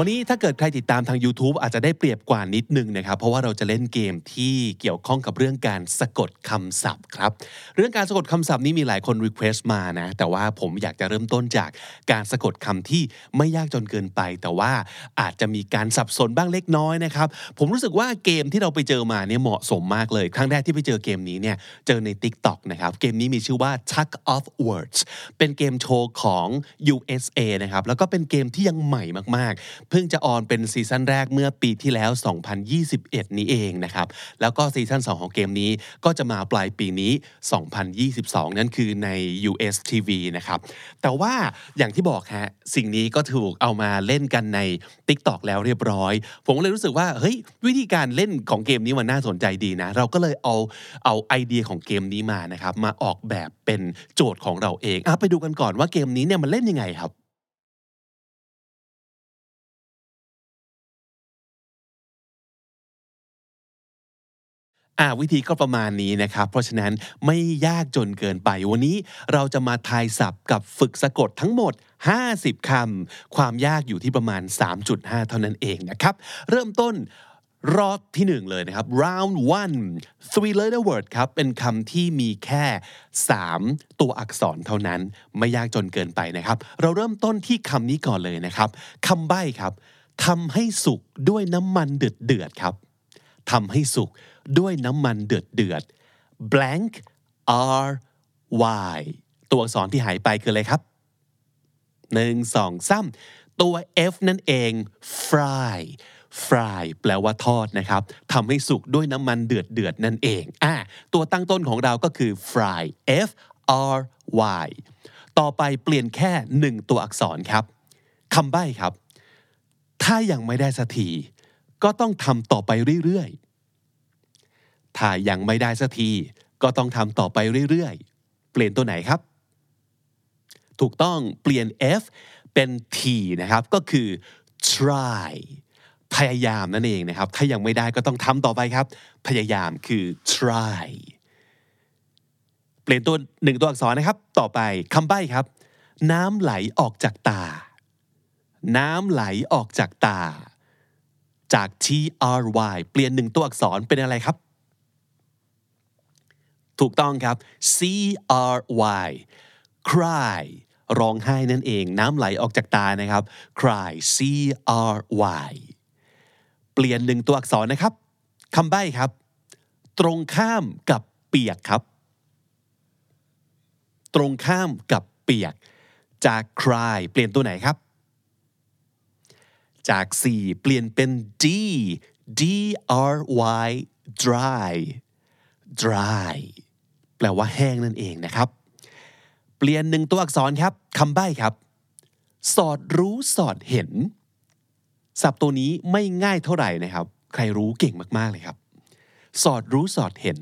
วันนี้ถ้าเกิดใครติดตามทาง YouTube อาจจะได้เปรียบกว่านิดนึงนะครับ เพราะว่าเราจะเล่นเกมที่เกี่ยวข้องกับเรื่องการสะกดคำศัพท์ครับ เรื่องการสะกดคำศัพท์นี้มีหลายคน request มานะ แต่ว่าผมอยากจะเริ่มต้นจากการสะกดคำที่ไม่ยากจนเกินไป แต่ว่าอาจจะมีการสับสนบ้างเล็กน้อยนะครับ ผมรู้สึกว่าเกมที่เราไปเจอมาเนี่ยเหมาะสมมากเลย ครั้งแรกที่ไปเจอเกมนี้เนี่ยเจอใน TikTok นะครับ เกมนี้มีชื่อว่า Tug of Words เป็นเกมโชว์ของ USA นะครับ แล้วก็เป็นเกมที่ยังใหม่มากๆเพิ่งจะ on เป็น season แรกเมื่อปีที่แล้ว 2021 นี้เองนะครับ แล้วก็ซีซั่น2 ของเกมนี้ก็จะมาปลายปีนี้ 2022 นั่นคือใน US TV นะครับ แต่ว่าอย่างที่บอกฮะสิ่งนี้ก็ถูกเอามาเล่นกันใน TikTok แล้วเรียบร้อย ผมก็เลยรู้สึกว่าเฮ้ยวิธีการเล่นของเกมนี้มันน่าสนใจดีนะ เราก็เลยเอาเอาไอเดียของเกมนี้มานะครับมาออกแบบเป็นโจทย์ของเราเองอไปดูกันก่อนว่าเกมนี้เนี่ยมันเล่นยังไงครับ อ่าวิธีก็ประมาณนี้นะครับ เพราะฉะนั้นไม่ยากจนเกินไป วันนี้เราจะมาทายศัพท์กับฝึกสะกดทั้งหมด 50 คำ ความยากอยู่ที่ประมาณ 3.5 เท่านั้นเองนะครับ เริ่มต้นรอบที่หนึ่งเลยนะครับ round one three letter word ครับ เป็นคำที่มีแค่ 3 ตัวอักษรเท่านั้น ไม่ยากจนเกินไปนะครับ เราเริ่มต้นที่คำนี้ก่อนเลยนะครับคำใบ้ครับทำให้สุกด้วยน้ำมันเดือดเดือดครับ ทำให้สุกด้วยน้ำมันเดือดเดือด blank r y ตัวอักษรที่หายไปคืออะไรครับหนึ่งสองสามตัว f นั่นเอง fry fry แปลว่าทอดนะครับทำให้สุกด้วยน้ำมันเดือดเดือดนั่นเองอะตัวตั้งต้นของเราก็คือ fry f r y ต่อไปเปลี่ยนแค่หนึ่งตัวอักษรครับคำใบ้ครับ ถ้ายังไม่ได้สักที ก็ต้องทำต่อไปเรื่อยๆ ถ้ายังไม่ได้สักที ก็ต้องทำต่อไปเรื่อยๆ เปลี่ยนตัวไหนครับ ถูกต้องเปลี่ยน F เป็น T นะครับ ก็คือ try พยายามนั่นเองนะครับ ถ้ายังไม่ได้ก็ต้องทำต่อไปครับ พยายามคือ try เปลี่ยนตัวหนึ่งตัวอักษรนะครับ ต่อไปคำใบ้ครับ น้ำไหลออกจากตา น้ำไหลออกจากตา จาก T R Y เปลี่ยนหนึ่งตัวอักษรเป็นอะไรครับ ถูกต้องครับ C R Y cry ร้องไห้นั่นเอง น้ำไหลออกจากตานะครับ cry C R Y เปลี่ยนหนึ่งตัวอักษรนะครับคำใบ้ครับ ตรงข้ามกับเปียกครับ ตรงข้ามกับเปียก จาก cry เปลี่ยนตัวไหนครับ จาก C เปลี่ยนเป็น D D R Y dry dry แปลว่าแห้งนั่นเองนะครับ เปลี่ยนหนึ่งตัวอักษรครับคำใบ้ครับ สอดรู้สอดเห็นศัพท์ตัวนี้ไม่ง่ายเท่าไหร่นะครับ ใครรู้เก่งมากๆเลยครับ สอดรู้สอดเห็น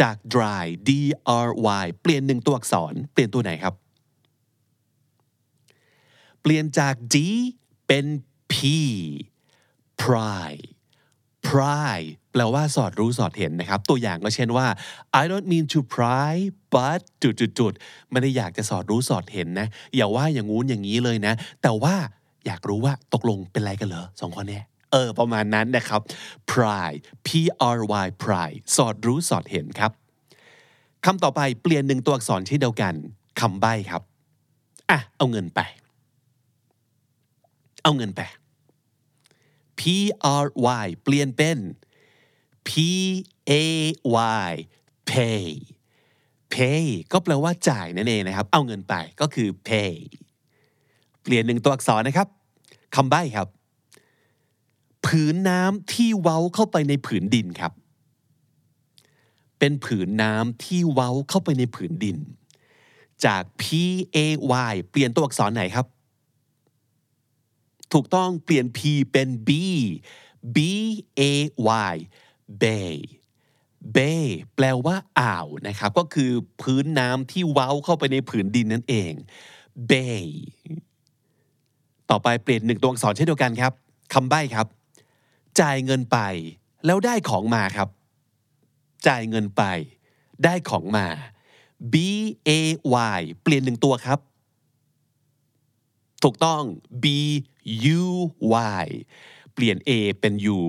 จาก dry D R Y เปลี่ยนหนึ่งตัวอักษร เปลี่ยนตัวไหนครับ เปลี่ยนจาก D เป็น P pry pry แปลว่าสอดรู้สอดเห็นนะครับ ตัวอย่างก็เช่นว่า I don't mean to pry but จุดจุดจุดไม่ได้อยากจะสอดรู้สอดเห็นนะ อย่าว่าอย่างงู้นอย่างนี้เลยนะ แต่ว่าอยากรู้ว่าตกลงเป็นอะไรกันเหรอสองคนเนี่ยเออ ประมาณนั้นนะครับ pry p r y pry สอดรู้สอดเห็นครับคำต่อไปเปลี่ยนหนึ่งตัวอักษรเช่นเดียวกันคำใบ้ครับอะเอาเงินไป เอาเงินไป P R Y เปลี่ยนเป็น P A Y pay pay ก็แปลว่าจ่ายนั่นเองนะครับ เอาเงินไปก็คือ pay เปลี่ยนหนึ่งตัวอักษรนะครับคำใบ้ครับ ผืนน้ำที่เว้าเข้าไปในผืนดินครับ เป็นผืนน้ำที่เว้าเข้าไปในผืนดิน จาก P A Y เปลี่ยนตัวอักษรไหนครับ ถูกต้องเปลี่ยน P เป็น B B A Y bay bay แปลว่าอ่าวนะครับ ก็คือพื้นน้ำที่เว้าเข้าไปในผืนดินนั่นเอง bay ต่อไปเปลี่ยนหนึ่งตัวอักษรเช่นเดียวกันครับคำใบ้ครับ จ่ายเงินไป แล้วได้ของมาครับ จ่ายเงินไป ได้ของมา b a y เปลี่ยนหนึ่งตัวครับ ถูกต้อง b u y เปลี่ยน a เป็น u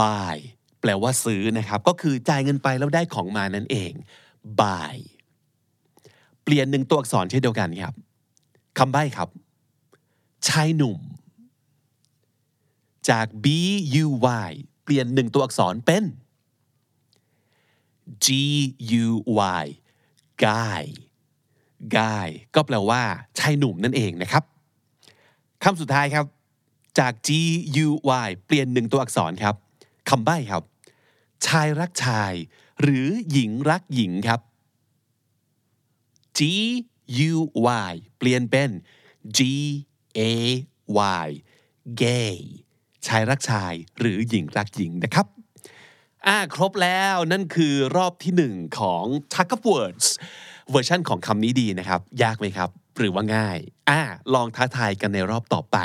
buy แปลว่าซื้อนะครับ ก็คือจ่ายเงินไปแล้วได้ของมานั่นเอง buy เปลี่ยนหนึ่งตัวอักษรเช่นเดียวกันครับคำใบ้ครับ ชายหนุ่ม จาก b u y เปลี่ยนหนึ่งตัวอักษรเป็น g u y guy guy ก็แปลว่าชายหนุ่มนั่นเองนะครับ คำสุดท้ายครับ จาก g u y เปลี่ยนหนึ่งตัวอักษรครับคำใบ้ครับ ชายรักชาย หรือหญิงรักหญิงครับ G U Y เปลี่ยนเป็น G A Y gay ชายรักชายหรือหญิงรักหญิงนะครับอ่าครบแล้วนั่นคือรอบที่หนึ่งของ Tug of Words เวอร์ชันของคำนี้ดีนะครับ ยากไหมครับ หรือว่าง่ายอ่าลองท้าทายกันในรอบต่อไป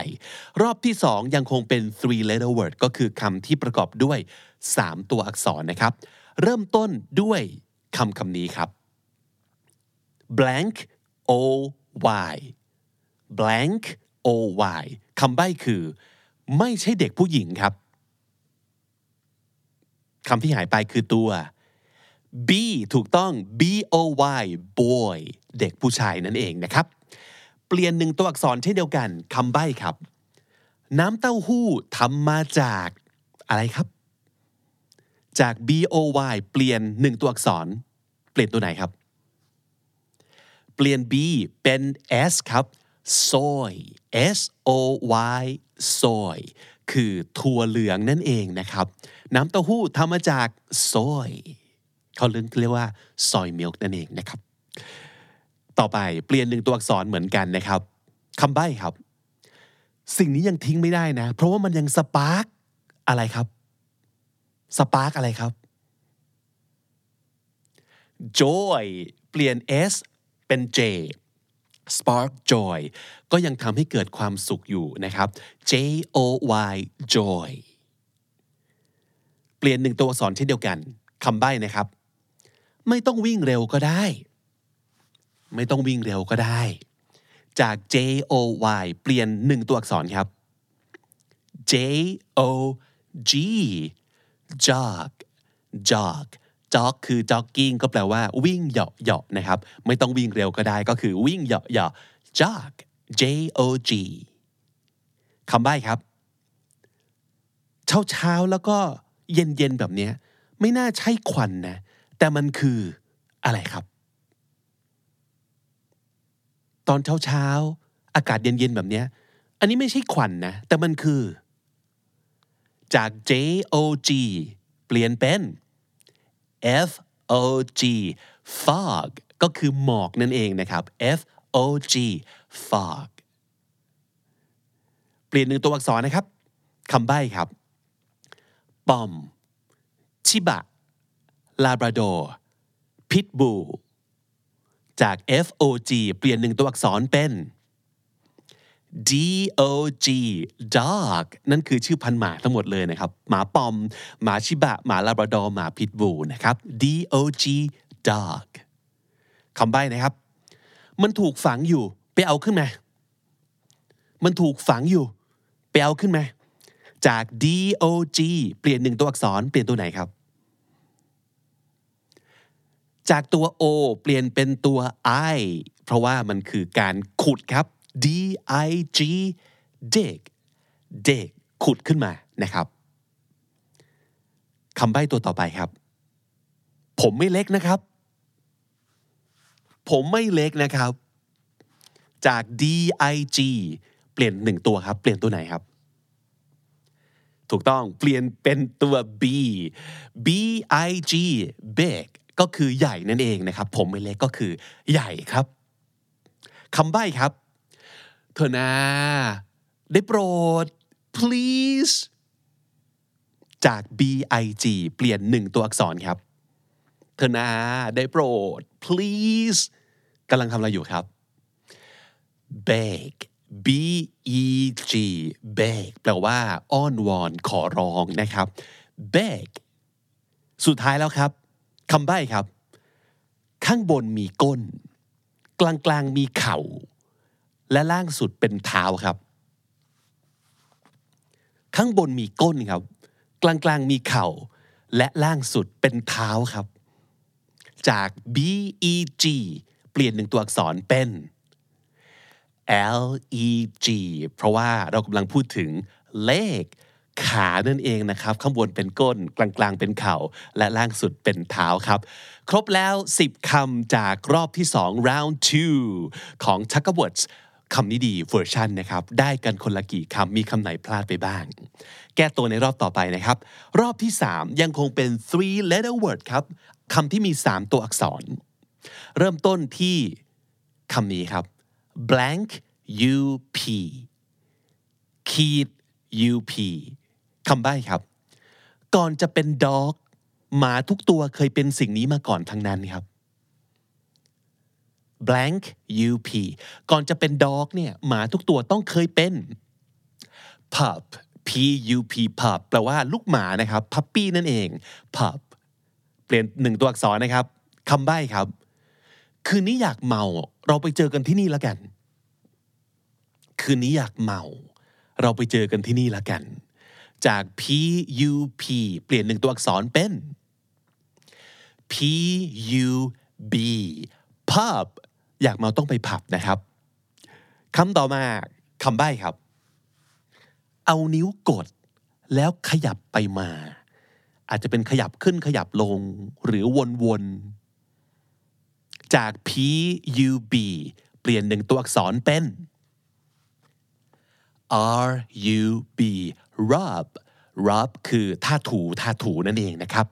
รอบที่สองยังคงเป็น three letter word ก็คือคำที่ประกอบด้วย 3 ตัวอักษรนะครับ เริ่มต้นด้วยคำคำนี้ครับ blank o y blank o y คำใบ้คือ ไม่ใช่เด็กผู้หญิงครับคำที่หายไปคือตัว B ถูกต้อง B O Y boy เด็กผู้ชายนั่นเองนะครับ เปลี่ยนหนึ่งตัวอักษรเช่นเดียวกันคำใบ้ครับ น้ำเต้าหู้ทำมาจากอะไรครับ จาก B O Y เปลี่ยนหนึ่งตัวอักษร เปลี่ยนตัวไหนครับ เปลี่ยน B เป็น S ครับ soy S O Y soy คือถั่วเหลืองนั่นเองนะครับ น้ำเต้าหู้ทำมาจาก soy เขาเรียกว่า soy milk นั่นเองนะครับ ต่อไปเปลี่ยนหนึ่งตัวอักษรเหมือนกันนะครับคำใบ้ครับ สิ่งนี้ยังทิ้งไม่ได้นะ เพราะว่ามันยัง spark อะไรครับ spark อะไรครับ joy เปลี่ยน s เป็น j spark joy ก็ยังทำให้เกิดความสุขอยู่นะครับ j o y joy เปลี่ยนหนึ่งตัวอักษรเช่นเดียวกันคำใบ้นะครับ ไม่ต้องวิ่งเร็วก็ได้ ไม่ต้องวิ่งเร็วก็ได้ จาก J O Y เปลี่ยนหนึ่งตัวอักษรครับ J O G jog jog jog คือ jogging ก็แปลว่าวิ่งเหยาะเหาะนะครับ ไม่ต้องวิ่งเร็วก็ได้ก็คือวิ่งเหยาะเหาะ jog J O G คำใบ้ครับ เช้าเช้าๆแล้วก็เย็นเย็นๆแบบนี้ ไม่น่าใช่ควันนะ แต่มันคืออะไรครับ ตอนเช้าเช้าๆอากาศเย็นๆ แบบเนี้ย อันนี้ไม่ใช่ควันนะ แต่มันคือ จาก J O G เปลี่ยนเป็น F O G fog ก็คือหมอกนั่นเองนะครับ F O G fog เปลี่ยนหนึ่งตัวอักษรนะครับคำใบ้ครับ ปอม ชิบะ ลาบราดอร์ พิทบู จาก F O G เปลี่ยนหนึ่งตัวอักษรเป็น D O G dog นั่นคือชื่อพันหมาทั้งหมดเลยนะครับ หมาปอม หมาชิบะ หมาลาบราดอร์หมาพิทบูนะครับ D O G dog คำใบ้นะครับ มันถูกฝังอยู่ ไปเอาขึ้นมา มันถูกฝังอยู่ ไปเอาขึ้นมา จาก D O G เปลี่ยนหนึ่งตัวอักษรเปลี่ยนตัวไหนครับ จากตัว O เปลี่ยนเป็นตัว I เพราะว่ามันคือการขุดครับ D I G dig dig ขุดขึ้นมานะครับคำใบ้ตัวต่อไปครับ ผมไม่เล็กนะครับ ผมไม่เล็กนะครับ จาก D I G เปลี่ยนหนึ่งตัวครับ เปลี่ยนตัวไหนครับ ถูกต้องเปลี่ยนเป็นตัว B B I G big ก็คือใหญ่นั่นเองนะครับ ผมไม่เล็กก็คือใหญ่ครับคำใบ้ครับ เธอนาได้โปรด please จาก B I G เปลี่ยนหนึ่งตัวอักษรครับ เธอนาได้โปรด please กำลังทำอะไรอยู่ครับ beg b e g beg แปลว่าอ้อนวอนขอร้องนะครับ beg สุดท้ายแล้วครับ คำใบ้ครับ ข้างบนมีก้น กลางกลางมีเข่า และล่างสุดเป็นเท้าครับ ข้างบนมีก้นครับ กลางกลางมีเข่า และล่างสุดเป็นเท้าครับ จาก B E G เปลี่ยนหนึ่งตัวอักษรเป็น L E G เพราะว่าเรากำลังพูดถึงเลข ขานั่นเองนะครับ ข้างบนเป็นก้นกลางๆเป็นเข่า และล่างสุดเป็นเท้าครับ ครบแล้ว 10คำจากรอบที่ 2 round 2 ของ t u c k e r w o r d s คำนี้ดีเวอร์ชันนะครับ ได้กันคนละกี่คำมีคำไหนพลาดไปบ้าง แก้ตัวในรอบต่อไปนะครับ รอบที่ 3 ยังคงเป็น three letter word ครับคำที่มี 3 ตัวอักษร เริ่มต้นที่คำนี้ครับ blank up ขีด up คำใบ้ครับ ก่อนจะเป็น dog หมาทุกตัวเคยเป็นสิ่งนี้มาก่อนทั้งนั้นครับ blank up ก่อนจะเป็น dog เนี่ยหมาทุกตัวต้องเคยเป็น pup p u p pup แปลว่าลูกหมานะครับ puppy นั่นเอง pup เปลี่ยนหนึ่งตัวอักษรนะครับคำใบ้ครับ คืนนี้อยากเมา เราไปเจอกันที่นี่แล้วกัน คืนนี้อยากเมา เราไปเจอกันที่นี่แล้วกัน จาก P U P เปลี่ยนหนึ่งตัวอักษรเป็น P U B pub อยากเมาต้องไปผับนะครับคำต่อมาคำใบ้ครับ เอานิ้วกดแล้วขยับไปมา อาจจะเป็นขยับขึ้นขยับลงหรือวนๆ จาก P U B เปลี่ยนหนึ่งตัวอักษรเป็น R U B rub rub คือท่าถูท่าถูนั่นเองนะครับ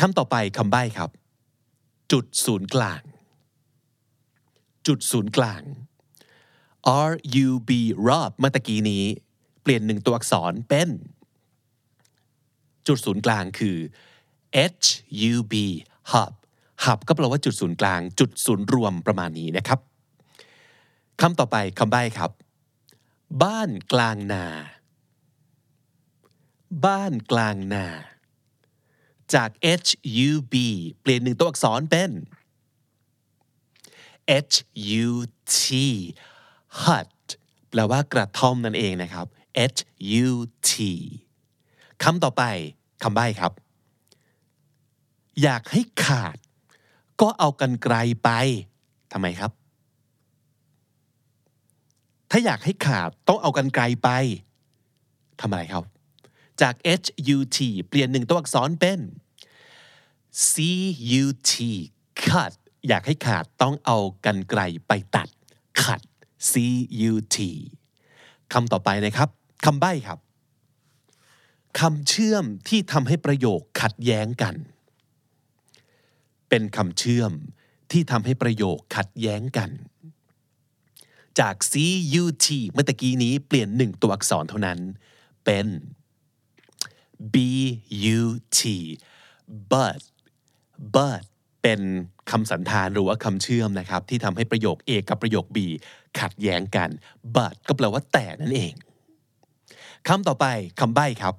คำต่อไปคำใบ้ครับ จุดศูนย์กลาง จุดศูนย์กลาง R U B rub เมื่อตะกี้นี้ เปลี่ยนหนึ่งตัวอักษรเป็น จุดศูนย์กลางคือ H U B hub hub ก็แปลว่าจุดศูนย์กลาง จุดศูนย์รวมประมาณนี้นะครับคำต่อไปคำใบ้ครับ บ้านกลางนา บ้านกลางนา จาก H U B เปลี่ยนหนึ่งตัวอักษรเป็น H U T hut แปลว่ากระท่อมนั่นเองนะครับ H U T คำต่อไปคำใบ้ครับ อยากให้ขาด ก็เอากันไกลไปทำไมครับ ถ้าอยากให้ขาดต้องเอากันไกลไปทำไมครับ จาก H U T เปลี่ยนหนึ่งตัวอักษรเป็น C U T cut อยากให้ขาดต้องเอากันไกลไปตัด cut C U T คำต่อไปนะครับคำใบ้ครับคำเชื่อมที่ทำให้ประโยคขัดแย้งกัน เป็นคำเชื่อมที่ทำให้ประโยคขัดแย้งกัน จาก C U T เมื่อตะกี้นี้เปลี่ยนหนึ่งตัวอักษรเท่านั้น เป็น B U T but but เป็นคำสันธานหรือว่าคำเชื่อมนะครับ ที่ทำให้ประโยค A กับประโยค B ขัดแย้งกัน but ก็แปลว่าแต่นั่นเองคำต่อไปคำใบ้ครับ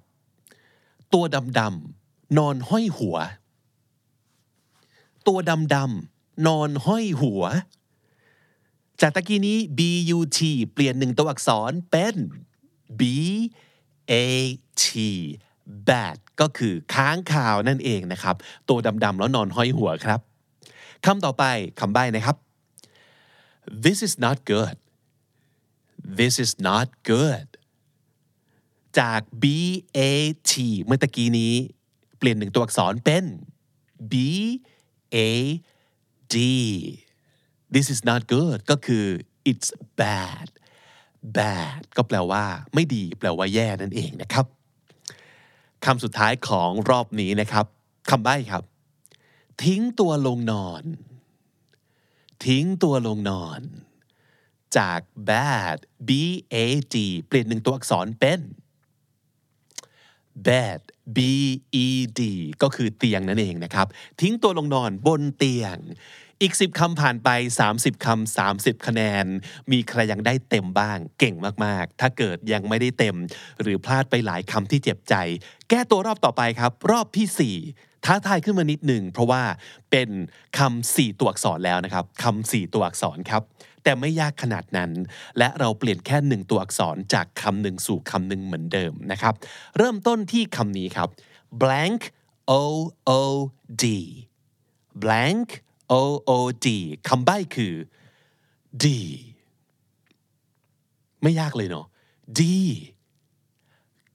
ตัวดำๆนอนห้อยหัว ตัวดำๆนอนห้อยหัว จากตะกี้นี้ B U T เปลี่ยนหนึ่งตัวอักษรเป็น B A T bat ก็คือค้างคาวนั่นเองนะครับ ตัวดำๆแล้วนอนห้อยหัวครับคำต่อไปคำใบ้นะครับ this is not good this is not good จาก B A T เมื่อตะกี้นี้ เปลี่ยนหนึ่งตัวอักษรเป็น B A D this is not good ก็คือ it's bad bad ก็แปลว่าไม่ดี แปลว่าแย่นั่นเองนะครับคำสุดท้ายของรอบนี้นะครับคำใบ้ครับ ทิ้งตัวลงนอน ทิ้งตัวลงนอน จาก bad b a d เปลี่ยนหนึ่งตัวอักษรเป็น bed b e d ก็คือเตียงนั่นเองนะครับ ทิ้งตัวลงนอนบนเตียง อีก 10คำผ่านไป 30คำ30 คะแนน มีใครยังได้เต็มบ้าง เก่งมากๆ ถ้าเกิดยังไม่ได้เต็ม หรือพลาดไปหลายคำที่เจ็บใจ แก้ตัวรอบต่อไปครับ รอบที่ 4 ท้าทายขึ้นมานิดหนึ่ง เพราะว่าเป็นคำสี่ตัวอักษรแล้วนะครับคำสี่ตัวอักษรครับแต่ไม่ยากขนาดนั้น และเราเปลี่ยนแค่หนึ่งตัวอักษรจากคำหนึ่งสู่คำหนึ่งเหมือนเดิมนะครับ เริ่มต้นที่คำนี้ครับ blank o o d blank o o d คำใบ้คือ d ไม่ยากเลยเนาะ d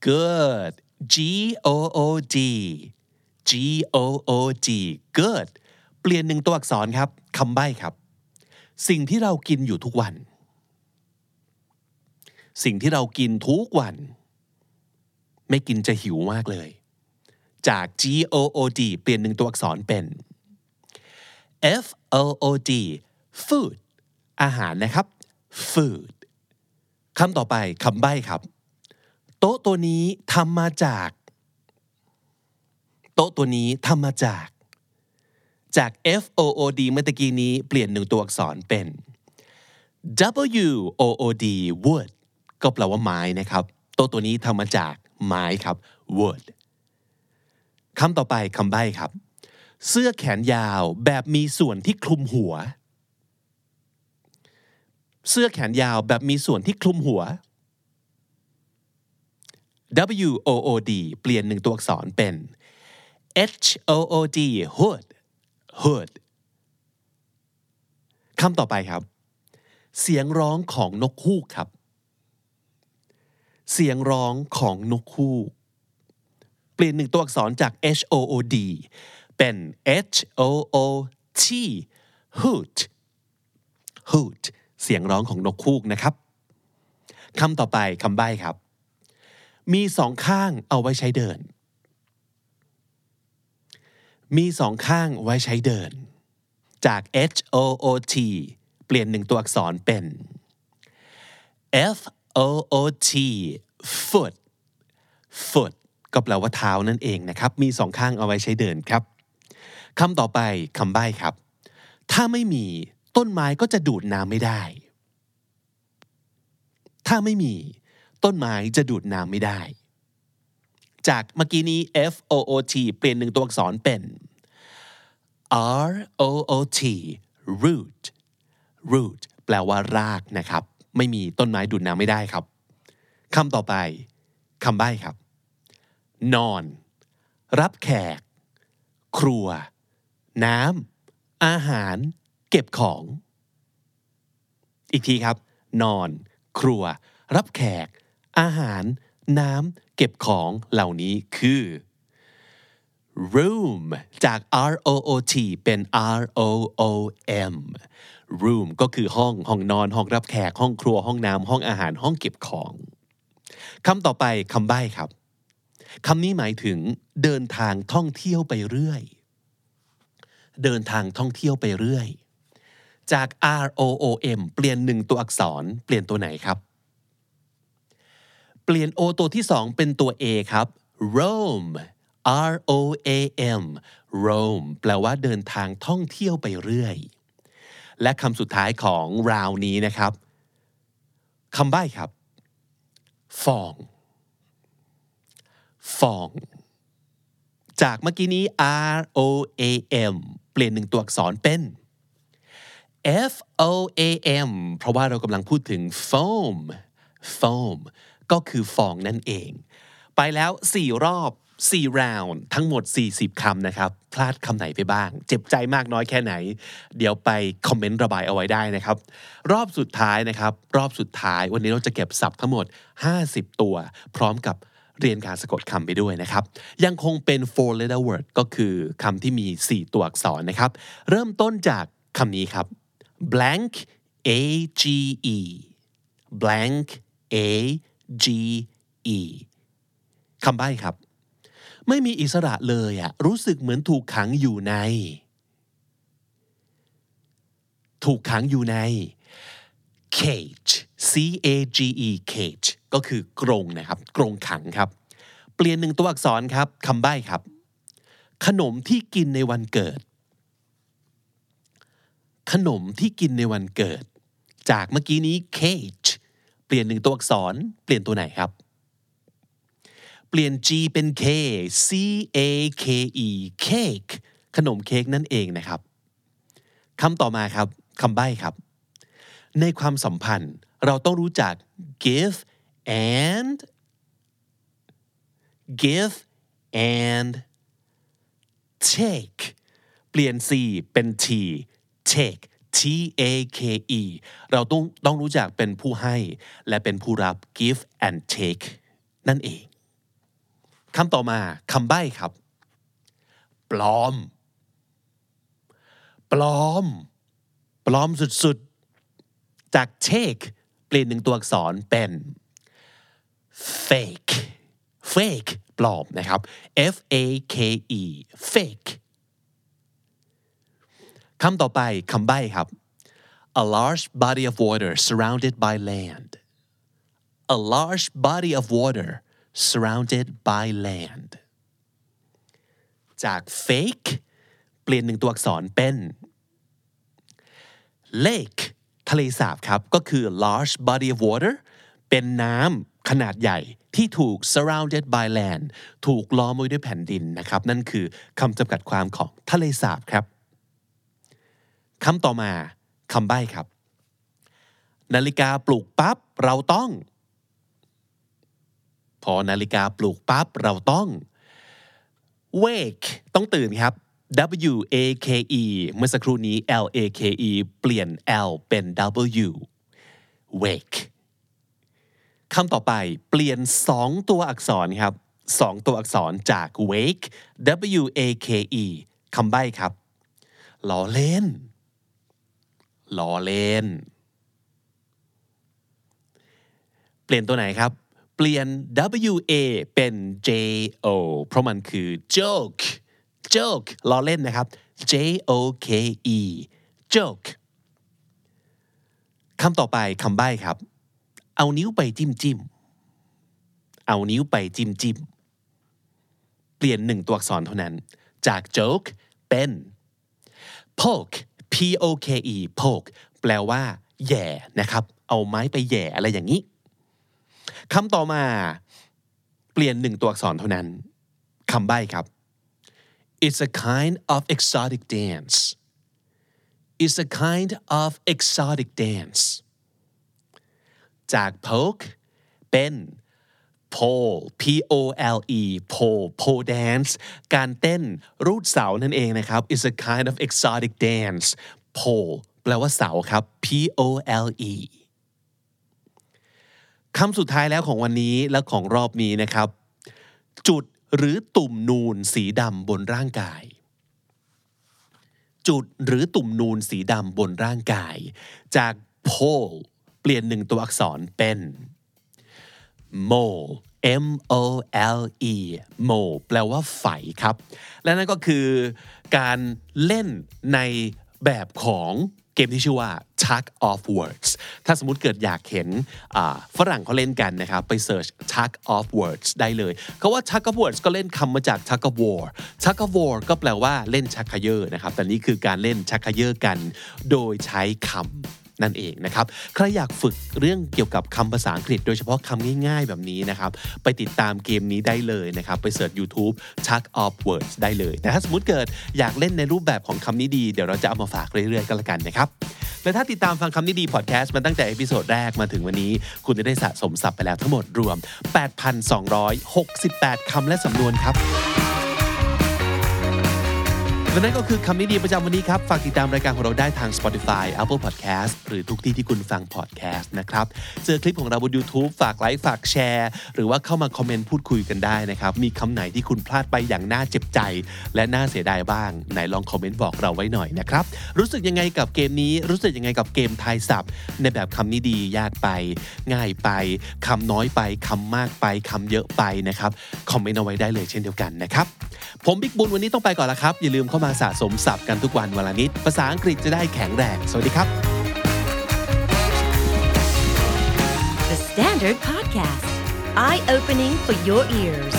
good g o o d g o o d good เปลี่ยนหนึ่งตัวอักษรครับคำใบ้ครับ สิ่งที่เรากินอยู่ทุกวัน สิ่งที่เรากินทุกวัน ไม่กินจะหิวมากเลย จาก G O O D เปลี่ยนหนึ่งตัวอักษรเป็น F O O D food อาหารนะครับ food คำต่อไปคำใบ้ครับ โต๊ะตัวนี้ทำมาจาก โต๊ะตัวนี้ทำมาจาก จาก F O O D เมื่อตะกี้นี้เปลี่ยนหนึ่งตัวอักษรเป็น W O O D wood ก็แปลว่าไม้นะครับ โต๊ะตัวนี้ทำมาจากไม้ครับ wood คำต่อไปคำใบ้ครับ เสื้อแขนยาวแบบมีส่วนที่คลุมหัว เสื้อแขนยาวแบบมีส่วนที่คลุมหัว W O O D เปลี่ยนหนึ่งตัวอักษรเป็น H O O D hood hood คำต่อไปครับ เสียงร้องของนกฮูกครับ เสียงร้องของนกฮูก เปลี่ยนหนึ่งตัวอักษรจาก H O O D เป็น H O O T hoot hoot เสียงร้องของนกฮูกนะครับคำต่อไปคำใบ้ครับ มีสองข้างเอาไว้ใช้เดิน มีสองข้างไว้ใช้เดิน จาก H O O T เปลี่ยนหนึ่งตัวอักษรเป็น F O O T foot foot ก็แปลว่าเท้านั่นเองนะครับ มีสองข้างเอาไว้ใช้เดินครับ คำต่อไปคำใบ้ครับ ถ้าไม่มีต้นไม้ก็จะดูดน้ำไม่ได้ ถ้าไม่มีต้นไม้จะดูดน้ำไม่ได้ จากเมื่อกี้นี้ F O O T เปลี่ยนหนึ่งตัวอักษรเป็น R O O T root root แปลว่ารากนะครับ ไม่มีต้นไม้ดูดน้ำไม่ได้ครับคำต่อไปคำใบ้ครับ นอน รับแขก ครัว น้ำอาหาร เก็บของ อีกทีครับ นอน ครัว รับแขก อาหาร น้ำเก็บของเหล่านี้คือ room จาก R O O T เป็น R O O M room ก็คือห้องห้องนอน ห้องรับแขก ห้องครัวห้องน้ำห้องอาหารห้องเก็บของคำต่อไปคำใบ้ครับคำนี้หมายถึงเดินทางท่องเที่ยวไปเรื่อย เดินทางท่องเที่ยวไปเรื่อย จาก R O O M เปลี่ยนหนึ่งตัวอักษรเปลี่ยนตัวไหนครับ เปลี่ยน O ตัวที่สองเป็นตัว A ครับ roam R O A M roam แปลว่าเดินทางท่องเที่ยวไปเรื่อย และคำสุดท้ายของราวนี้นะครับคำใบ้ครับ ฟอง ฟอง จากเมื่อกี้นี้ R O A M ปลี่ยนหนึ่งตัวอักษรเป็น F O A M เพราะว่าเรากำลังพูดถึง foam foam ก็คือฟองนั่นเอง ไปแล้ว 4 รอบ 4 round ทั้งหมด 40 คำนะครับ พลาดคำไหนไปบ้าง เจ็บใจมากน้อยแค่ไหน เดี๋ยวไปคอมเมนต์ระบายเอาไว้ได้นะครับ รอบสุดท้ายนะครับ รอบสุดท้ายวันนี้เราจะเก็บศัพท์ทั้งหมด 50 ตัว พร้อมกับ เรียนการสะกดคำไปด้วยนะครับ ยังคงเป็น four letter word ก็คือคำที่มี 4 ตัวอักษรนะครับ เริ่มต้นจากคำนี้ครับ blank a g e blank a g e คำใบ้ครับ ไม่มีอิสระเลยอะรู้สึกเหมือนถูกขังอยู่ใน ถูกขังอยู่ใน cage c a g e cage ก็คือกรงนะครับกรงขังครับ เปลี่ยนหนึ่งตัวอักษรครับคำใบ้ครับ ขนมที่กินในวันเกิด ขนมที่กินในวันเกิด จากเมื่อกี้นี้ cake เปลี่ยนหนึ่งตัวอักษร เปลี่ยนตัวไหนครับเปลี่ยน G เป็น K C A K E cake ขนมเค้กนั่นเองนะครับคำต่อมาครับคำใบ้ครับ ในความสัมพันธ์เราต้องรู้จัก give and give and take เปลี่ยน C เป็น T take T A K E เราต้องต้องรู้จักเป็นผู้ให้ และเป็นผู้รับ give and take นั่นเองคำต่อมาคำใบ้ครับ ปลอม ปลอม ปลอมสุดๆ จาก take เปลี่ยนหนึ่งตัวอักษรเป็น fake fake ปลอมนะครับ F A K E fake คำต่อไปคำใบ้ครับ a large body of water surrounded by land a large body of water surrounded by land จาก fake เปลี่ยนหนึ่งตัวอักษรเป็น lake ทะเลสาบครับ ก็คือ large body of water เป็นน้ำ ขนาดใหญ่ที่ถูก surrounded by land ถูกล้อมไว้ด้วยแผ่นดินนะครับ นั่นคือคำจำกัดความของทะเลสาบครับคำต่อมาคำใบ้ครับ นาฬิกาปลุกปั๊บเราต้อง พอนาฬิกาปลุกปั๊บเราต้อง wake ต้องตื่นครับ W A K E เมื่อสักครู่นี้ L A K E เปลี่ยน L เป็น W wake คำต่อไปเปลี่ยน 2 ตัวอักษรครับ 2 ตัวอักษรจาก wake W A K E คำใบ้ครับล้อเล่นล้อเล่น เปลี่ยนตัวไหนครับ เปลี่ยน W A เป็น J O เพราะมันคือ joke joke ล้อเล่นนะครับ J O K E joke คำต่อไปคำใบ้ครับ เอานิ้วไปจิ้มจิ้มเอานิ้วไปจิ้มจิ้มเปลี่ยนหนึ่งตัวอักษรเท่านั้น จาก joke เป็น poke P O K E poke แปลว่าแย่นะครับ เอาไม้ไปแย่อะไรอย่างนี้คำต่อมา เปลี่ยนหนึ่งตัวอักษรเท่านั้นคำใบ้ครับ It's a kind of exotic dance It's a kind of exotic dance จาก poke เป็น pole P O L E pole pole dance การเต้นรูดเสานั่นเองนะครับ is a kind of exotic dance pole แปลว่าเสาครับ P O L E คำสุดท้ายแล้วของวันนี้และของรอบนี้นะครับ จุดหรือตุ่มนูนสีดำบนร่างกาย จุดหรือตุ่มนูนสีดำบนร่างกาย จาก pole ลี่ยนหนึ่งตัวอักษรเป็น mole M O L E mole แปลว่าไฝครับ และนั่นก็คือการเล่นในแบบของเกมที่ชื่อว่า tug of words ถ้าสมมติเกิดอยากเห็นฝรั่งเขาเล่นกันนะครับ ไปเสิร์ช tug of words ได้เลยคาว่า tug of words ก็เล่นคำมาจาก tug of war tug of war ก็แปลว่าเล่นชักเขยอนะครับ แต่นี่คือการเล่นชักเขยอกัน โดยใช้คำ นั่นเองนะครับ ใครอยากฝึกเรื่องเกี่ยวกับคำภาษาอังกฤษ โดยเฉพาะคำง่ายๆแบบนี้นะครับ ไปติดตามเกมนี้ได้เลยนะครับ ไป search YouTube Tug of Words ได้เลยแต่ถ้าสมมติเกิดอยากเล่นในรูปแบบของคำนี้ดี เดี๋ยวเราจะเอามาฝากเรื่อยๆกันละกันนะครับและถ้าติดตามฟังคำนี้ดีพอดแคสต์มาตั้งแต่ episode แรกมาถึงวันนี้ คุณจะได้สะสมศัพท์ไปแล้วทั้งหมดรวม 8,268 คำและสำนวนครับ และนั่นก็คือคำนี้ดีประจำวันนี้ครับ ฝากติดตามรายการของเราได้ทาง Spotify Apple Podcast หรือทุกที่ที่คุณฟัง podcast นะครับ เจอคลิปของเราบน YouTube ฝากไลค์ฝากแชร์ หรือว่าเข้ามาคอมเมนต์พูดคุยกันได้นะครับ มีคำไหนที่คุณพลาดไปอย่างน่าเจ็บใจ และน่าเสียดายบ้าง ไหนลองคอมเมนต์บอกเราไว้หน่อยนะครับ รู้สึกยังไงกับเกมนี้ รู้สึกยังไงกับเกมทายศัพท์ ในแบบคำนี้ดียากไป ง่ายไปคำน้อยไปคำมากไปคำเยอะไปนะครับ คอมเมนต์เอาไว้ได้เลยเช่นเดียวกันนะครับ ผมบิ๊กบุญวันนี้ต้องไปก่อนละครับ อย่าลืมเข้าามาสะสมศัพท์กันทุกวันวันละนิด ภาษาอังกฤษจะได้แข็งแรง สวัสดีครับ The Standard Podcast Eye Opening for Your Ears